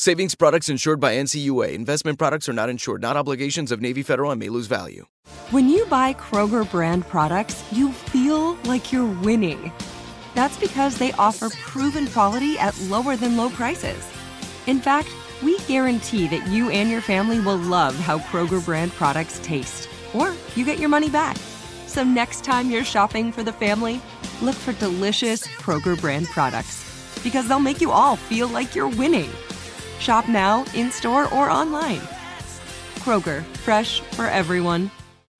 Savings products insured by NCUA. Investment products are not insured, not obligations of Navy Federal and may lose value. When you buy Kroger brand products, you feel like you're winning. That's because they offer proven quality at lower than low prices. In fact, we guarantee that you and your family will love how Kroger brand products taste, or you get your money back. So next time you're shopping for the family, look for delicious Kroger brand products because they'll make you all feel like you're winning. Shop now, in store, or online. Kroger, fresh for everyone.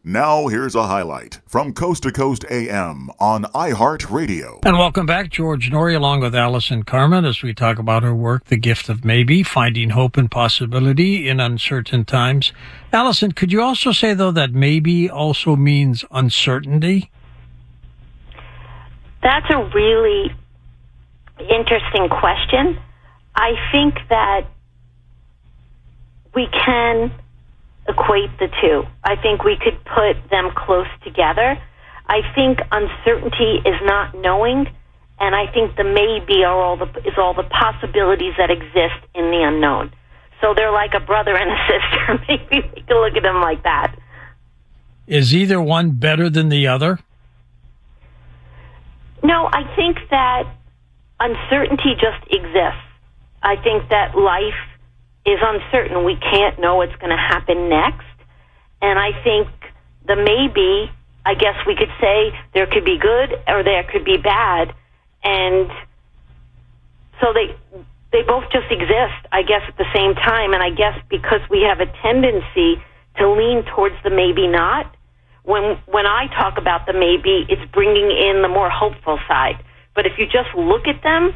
Now, here's a highlight from Coast to Coast AM on iHeartRadio. And welcome back, George Noory, along with Allison Carmen, as we talk about her work, The Gift of Maybe, Finding Hope and Possibility in Uncertain Times. Allison, could you also say, though, that maybe also means uncertainty? That's a really interesting question. I think that we can equate the two. I think we could put them close together. I think uncertainty is not knowing, and I think the maybe are all the is all the possibilities that exist in the unknown. So they're like a brother and a sister. Maybe we can look at them like that. Is either one better than the other? No, I think that uncertainty just exists. I think that life is uncertain. We can't know what's going to happen next. And I think the maybe, I guess we could say there could be good or there could be bad. And so they they both just exist, I guess, at the same time. And I guess because we have a tendency to lean towards the maybe not, when when I talk about the maybe, it's bringing in the more hopeful side. But if you just look at them,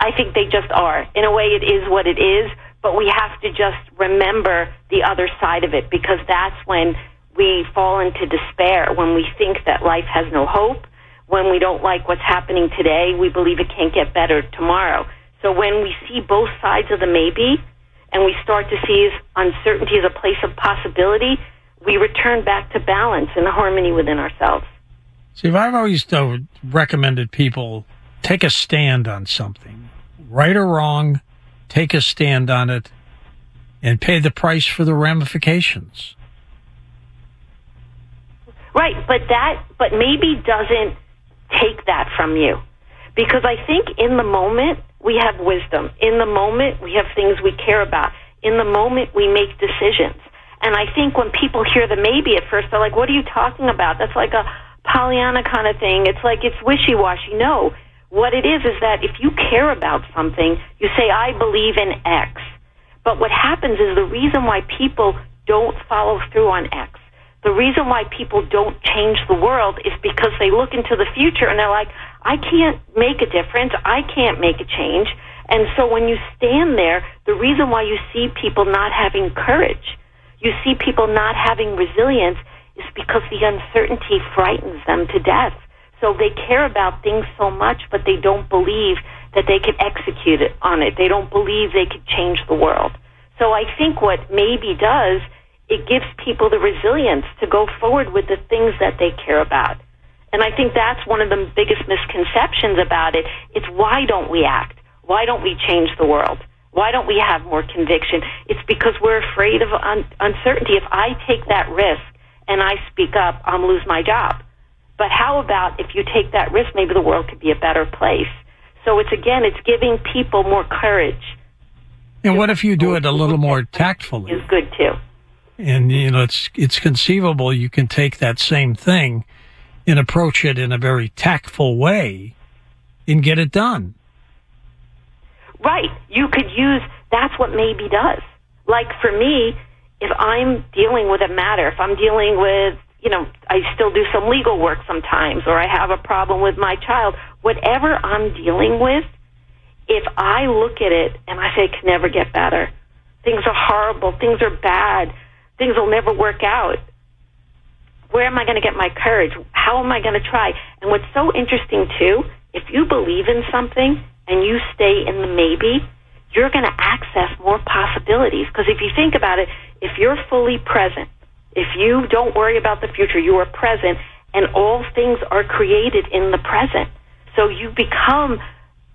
I think they just are. In a way, it is what it is, but we have to just remember the other side of it because that's when we fall into despair, when we think that life has no hope, when we don't like what's happening today, we believe it can't get better tomorrow. So when we see both sides of the maybe and we start to see uncertainty as a place of possibility, we return back to balance and harmony within ourselves. See, I've always uh, recommended people take a stand on something, right or wrong, take a stand on it, and pay the price for the ramifications. Right, but that, but maybe doesn't take that from you. Because I think in the moment, we have wisdom. In the moment, we have things we care about. In the moment, we make decisions. And I think when people hear the maybe at first, they're like, what are you talking about? That's like a Pollyanna kind of thing. It's like it's wishy washy. No, what it is is that if you care about something, you say, I believe in X. But what happens is the reason why people don't follow through on X, the reason why people don't change the world is because they look into the future and they're like, I can't make a difference. I can't make a change. And so when you stand there, the reason why you see people not having courage, you see people not having resilience, is because the uncertainty frightens them to death. So they care about things so much, but they don't believe that they could execute it on it. They don't believe they could change the world. So I think what maybe does, it gives people the resilience to go forward with the things that they care about. And I think that's one of the biggest misconceptions about it. It's why don't we act? Why don't we change the world? Why don't we have more conviction? It's because we're afraid of un- uncertainty. If I take that risk and I speak up, I'll lose my job. But how about if you take that risk, maybe the world could be a better place? So it's again, it's giving people more courage. And what if you do it a little more tactfully? Is good too. And you know, it's it's conceivable you can take that same thing and approach it in a very tactful way and get it done. Right. You could use that's what maybe does. Like for me, if I'm dealing with a matter, if I'm dealing with, you know, I still do some legal work sometimes, or I have a problem with my child, whatever I'm dealing with, if I look at it and I say it can never get better, things are horrible, things are bad, things will never work out. Where am I going to get my courage? How am I going to try? And what's so interesting too, if you believe in something and you stay in the maybe, you're going to access more possibilities. Because if you think about it, if you're fully present, if you don't worry about the future, you are present, and all things are created in the present. So you become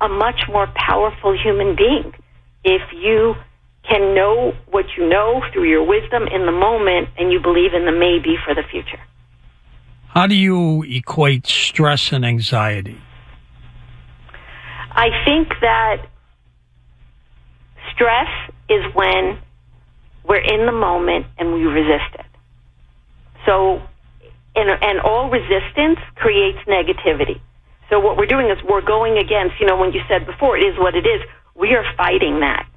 a much more powerful human being if you can know what you know through your wisdom in the moment and you believe in the maybe for the future. How do you equate stress and anxiety? I think that stress is when we're in the moment and we resist it. So, and, and all resistance creates negativity. So what we're doing is we're going against, you know, when you said before, it is what it is, we are fighting that.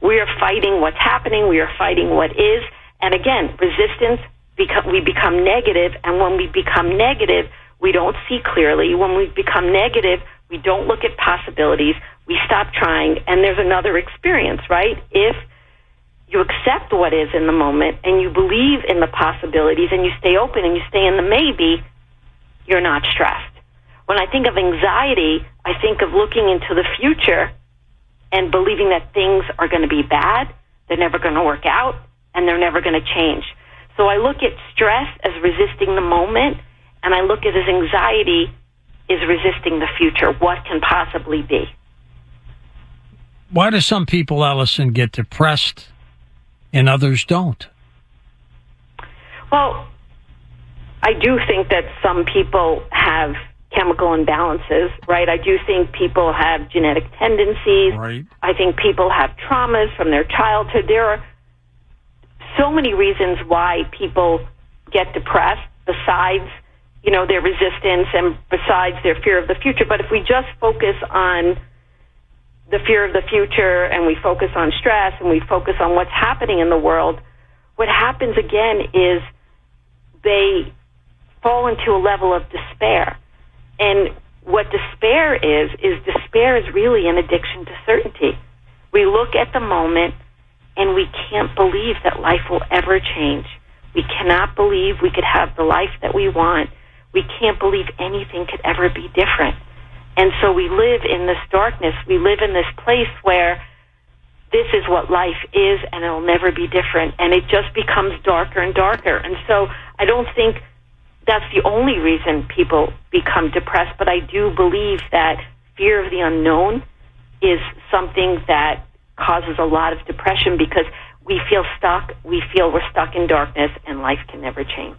We are fighting what's happening. We are fighting what is. And again, resistance, we become negative, and when we become negative, we don't see clearly. When we become negative, we don't look at possibilities. We stop trying, and there's another experience, right? If you accept what is in the moment and you believe in the possibilities and you stay open and you stay in the maybe, you're not stressed. When I think of anxiety, I think of looking into the future and believing that things are going to be bad, they're never going to work out, and they're never going to change. So I look at stress as resisting the moment, and I look at as anxiety is resisting the future. What can possibly be? Why do some people, Allison, get depressed and others don't? Well, I do think that some people have chemical imbalances, right? I do think people have genetic tendencies. Right. I think people have traumas from their childhood. There are so many reasons why people get depressed besides, you know, their resistance and besides their fear of the future. But if we just focus on the fear of the future and we focus on stress and we focus on what's happening in the world, what happens again is they fall into a level of despair. And what despair is, is despair is really an addiction to certainty. We look at the moment and we can't believe that life will ever change. We cannot believe we could have the life that we want. We can't believe anything could ever be different. And so we live in this darkness. We live in this place where this is what life is and it'll never be different. And it just becomes darker and darker. And so I don't think that's the only reason people become depressed, but I do believe that fear of the unknown is something that causes a lot of depression because we feel stuck, we feel we're stuck in darkness, and life can never change.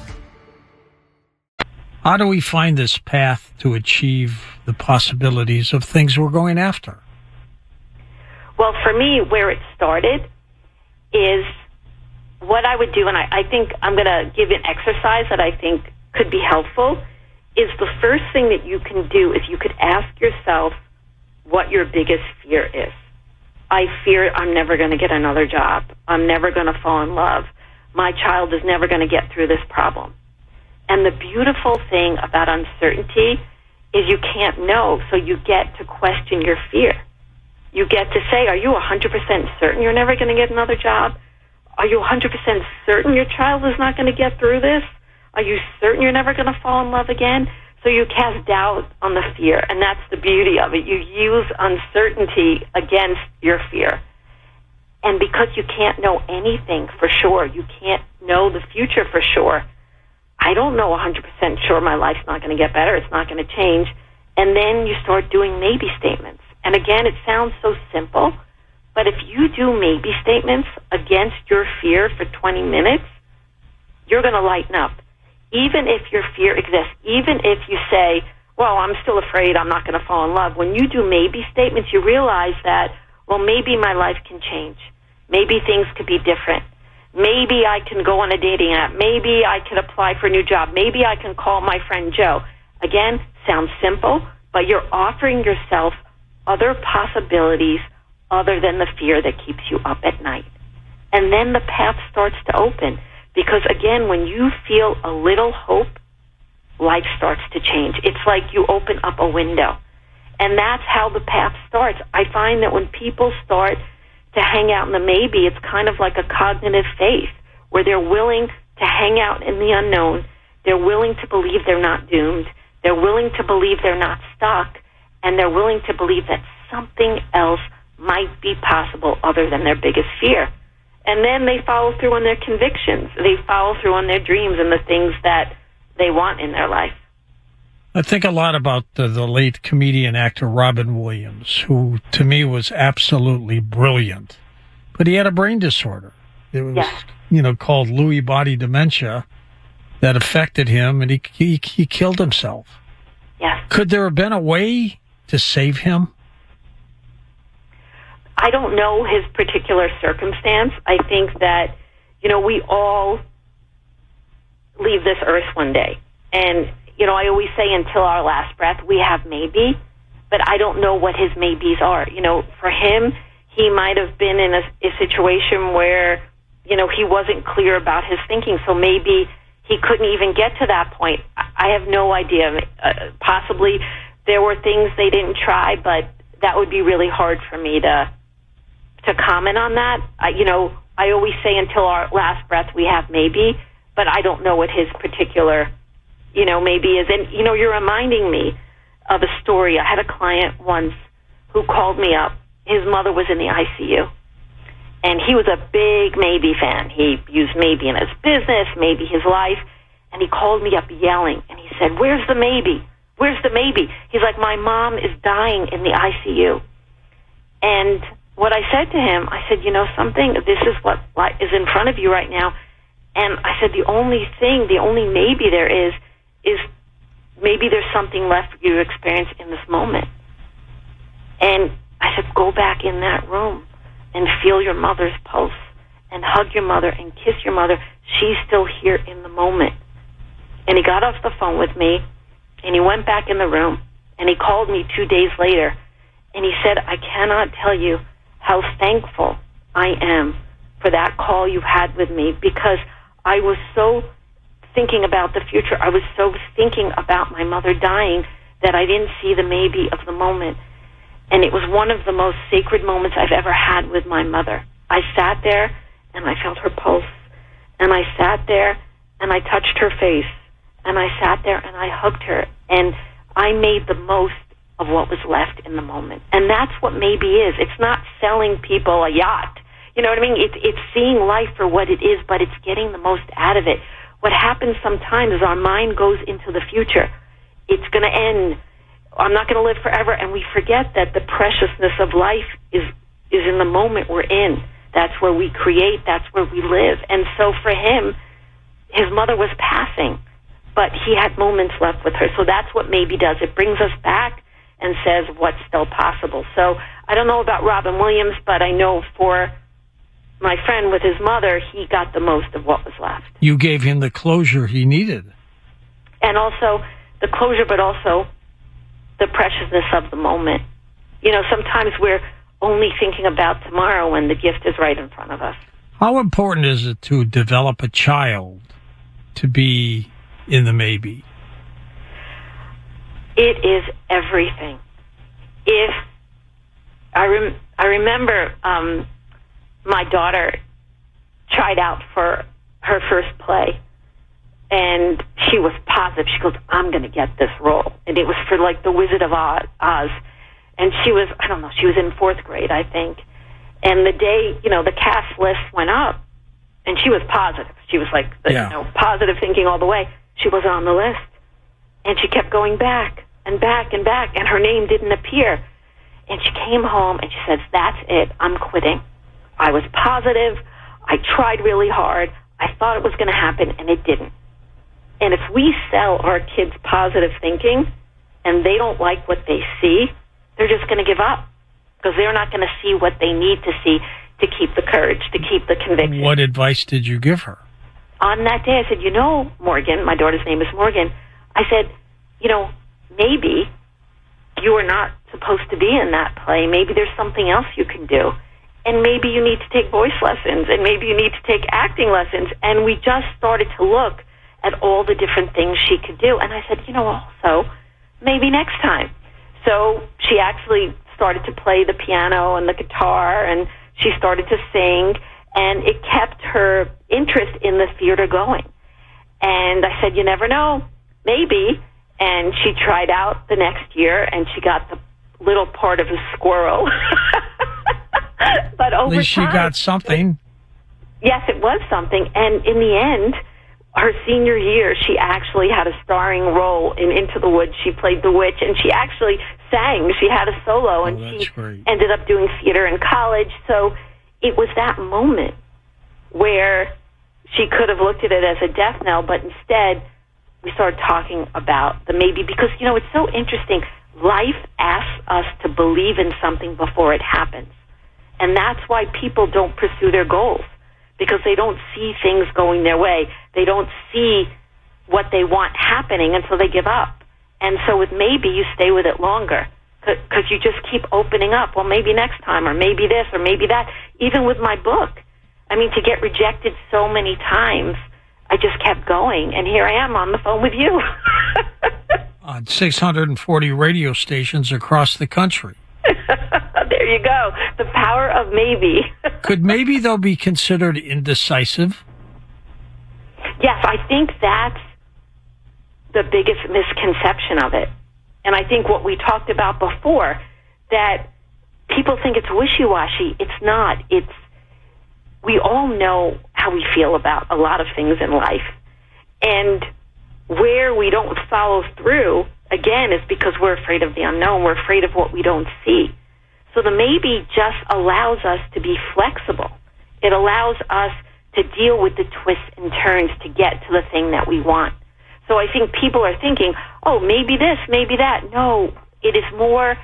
How do we find this path to achieve the possibilities of things we're going after? Well, for me, where it started is what I would do, and I, I think I'm going to give an exercise that I think could be helpful. Is the first thing that you can do is you could ask yourself what your biggest fear is. I fear I'm never going to get another job. I'm never going to fall in love. My child is never going to get through this problem. And the beautiful thing about uncertainty is you can't know, so you get to question your fear. You get to say, Are you 100% certain you're never going to get another job? Are you 100% certain your child is not going to get through this? Are you certain you're never going to fall in love again? So you cast doubt on the fear, and that's the beauty of it. You use uncertainty against your fear. And because you can't know anything for sure, you can't know the future for sure, I don't know 100% sure my life's not going to get better. It's not going to change. And then you start doing maybe statements. And again, it sounds so simple, but if you do maybe statements against your fear for 20 minutes, you're going to lighten up. Even if your fear exists, even if you say, well, I'm still afraid I'm not going to fall in love. When you do maybe statements, you realize that, well, maybe my life can change. Maybe things could be different. Maybe I can go on a dating app. Maybe I can apply for a new job. Maybe I can call my friend Joe. Again, sounds simple, but you're offering yourself other possibilities other than the fear that keeps you up at night. And then the path starts to open. Because again, when you feel a little hope, life starts to change. It's like you open up a window. And that's how the path starts. I find that when people start to hang out in the maybe. It's kind of like a cognitive faith where they're willing to hang out in the unknown. They're willing to believe they're not doomed. They're willing to believe they're not stuck. And they're willing to believe that something else might be possible other than their biggest fear. And then they follow through on their convictions. They follow through on their dreams and the things that they want in their life. I think a lot about the, the, late comedian actor Robin Williams, who to me was absolutely brilliant, but he had a brain disorder. It was, yes. you know, called Lewy body dementia, that affected him, and he, he he killed himself. Yes. Could there have been a way to save him? I don't know his particular circumstance. I think that, you know, we all leave this earth one day. And, you know, I always say until our last breath, we have maybe, but I don't know what his maybes are. You know, for him, he might have been in a, a situation where, you know, he wasn't clear about his thinking. So maybe he couldn't even get to that point. I have no idea. Uh, possibly there were things they didn't try, but that would be really hard for me to to comment on that. I, you know, I always say until our last breath we have maybe, but I don't know what his particular, you know, maybe is. And you know, you're reminding me of a story. I had a client once who called me up. His mother was in the ICU. And he was a big maybe fan. He used maybe in his business, maybe his life. And he called me up yelling and he said, Where's the maybe? Where's the maybe? He's like, My mom is dying in the ICU. And what I said to him, I said, you know something, this is what is in front of you right now. And I said, the only thing, the only maybe there is, is maybe there's something left for you to experience in this moment. And I said, go back in that room and feel your mother's pulse and hug your mother and kiss your mother. She's still here in the moment. And he got off the phone with me and he went back in the room and he called me two days later and he said, I cannot tell you how thankful I am for that call you had with me because I was so thinking about the future. I was so thinking about my mother dying that I didn't see the maybe of the moment. And it was one of the most sacred moments I've ever had with my mother. I sat there and I felt her pulse. And I sat there and I touched her face. And I sat there and I hugged her. And I made the most of what was left in the moment. And that's what maybe is. It's not selling people a yacht. You know what I mean? It's it's seeing life for what it is, but it's getting the most out of it. What happens sometimes is our mind goes into the future. It's going to end. I'm not going to live forever, and we forget that the preciousness of life is is in the moment we're in. That's where we create. That's where we live. And so for him, his mother was passing, but he had moments left with her. So that's what maybe does. It brings us back and says what's still possible. So I don't know about Robin Williams, but I know for my friend with his mother, he got the most of what was left. You gave him the closure he needed. And also the closure, but also the preciousness of the moment. You know, sometimes we're only thinking about tomorrow when the gift is right in front of us. How important is it to develop a child to be in the maybe? It is everything. If I rem- I remember um, my daughter tried out for her first play, and she was positive. She goes, "I'm going to get this role," and it was for like the Wizard of Oz. And she was, I don't know, she was in fourth grade, I think. And the day, you know, the cast list went up, and she was positive. She was like, yeah. you know, positive thinking all the way. She wasn't on the list. And she kept going back and back and back, and her name didn't appear. And she came home and she says, That's it. I'm quitting. I was positive. I tried really hard. I thought it was going to happen, and it didn't. And if we sell our kids positive thinking and they don't like what they see, they're just going to give up because they're not going to see what they need to see to keep the courage, to keep the conviction. What advice did you give her? On that day, I said, You know, Morgan, my daughter's name is Morgan. I said, You know, maybe you are not supposed to be in that play. Maybe there's something else you can do. And maybe you need to take voice lessons and maybe you need to take acting lessons. And we just started to look at all the different things she could do. And I said, you know, also, maybe next time. So she actually started to play the piano and the guitar and she started to sing and it kept her interest in the theater going. And I said, you never know. Maybe and she tried out the next year and she got the little part of a squirrel. but over At least she time, got something. Yes, it was something. And in the end, her senior year, she actually had a starring role in Into the Woods. She played the witch, and she actually sang. She had a solo, oh, and oh, she great. ended up doing theater in college. So it was that moment where she could have looked at it as a death knell, but instead we started talking about the maybe because you know it's so interesting. Life asks us to believe in something before it happens, and that's why people don't pursue their goals because they don't see things going their way. They don't see what they want happening, and so they give up. And so with maybe you stay with it longer because you just keep opening up. Well, maybe next time, or maybe this, or maybe that. Even with my book, I mean, to get rejected so many times, I just kept going, and here I am on the phone with you. on 640 radio stations across the country. you go. The power of maybe. Could maybe, though, be considered indecisive? Yes, I think that's the biggest misconception of it. And I think what we talked about before, that people think it's wishy washy. It's not. It's, we all know how we feel about a lot of things in life. And where we don't follow through, again, is because we're afraid of the unknown. We're afraid of what we don't see. So the maybe just allows us to be flexible. It allows us to deal with the twists and turns to get to the thing that we want. So I think people are thinking, oh, maybe this, maybe that. No, it is more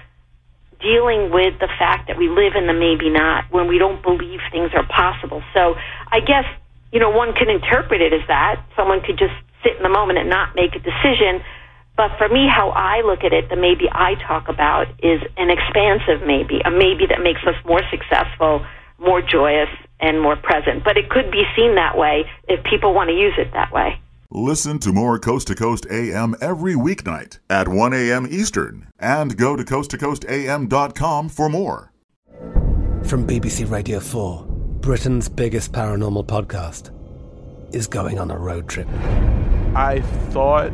dealing with the fact that we live in the maybe not when we don't believe things are possible. So I guess, you know, one can interpret it as that. Someone could just sit in the moment and not make a decision. But for me, how I look at it, the maybe I talk about is an expansive maybe, a maybe that makes us more successful, more joyous, and more present. But it could be seen that way if people want to use it that way. Listen to more Coast to Coast AM every weeknight at 1 a.m. Eastern and go to coasttocoastam.com for more. From BBC Radio 4, Britain's biggest paranormal podcast is going on a road trip. I thought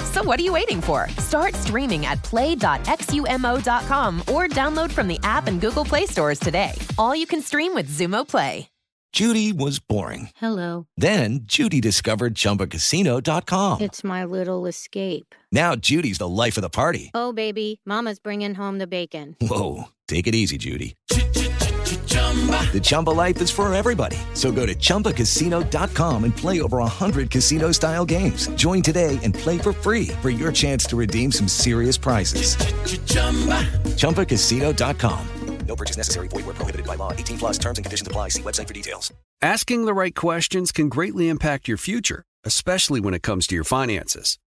So what are you waiting for? Start streaming at play.xumo.com or download from the app and Google Play stores today. All you can stream with Xumo Play. Judy was boring. Hello. Then Judy discovered ChumbaCasino.com. It's my little escape. Now Judy's the life of the party. Oh, baby, Mama's bringing home the bacon. Whoa, take it easy, Judy. The Chumba life is for everybody. So go to ChumbaCasino.com and play over 100 casino style games. Join today and play for free for your chance to redeem some serious prizes. ChumbaCasino.com. No purchase necessary. Void where prohibited by law. 18 plus terms and conditions apply. See website for details. Asking the right questions can greatly impact your future, especially when it comes to your finances.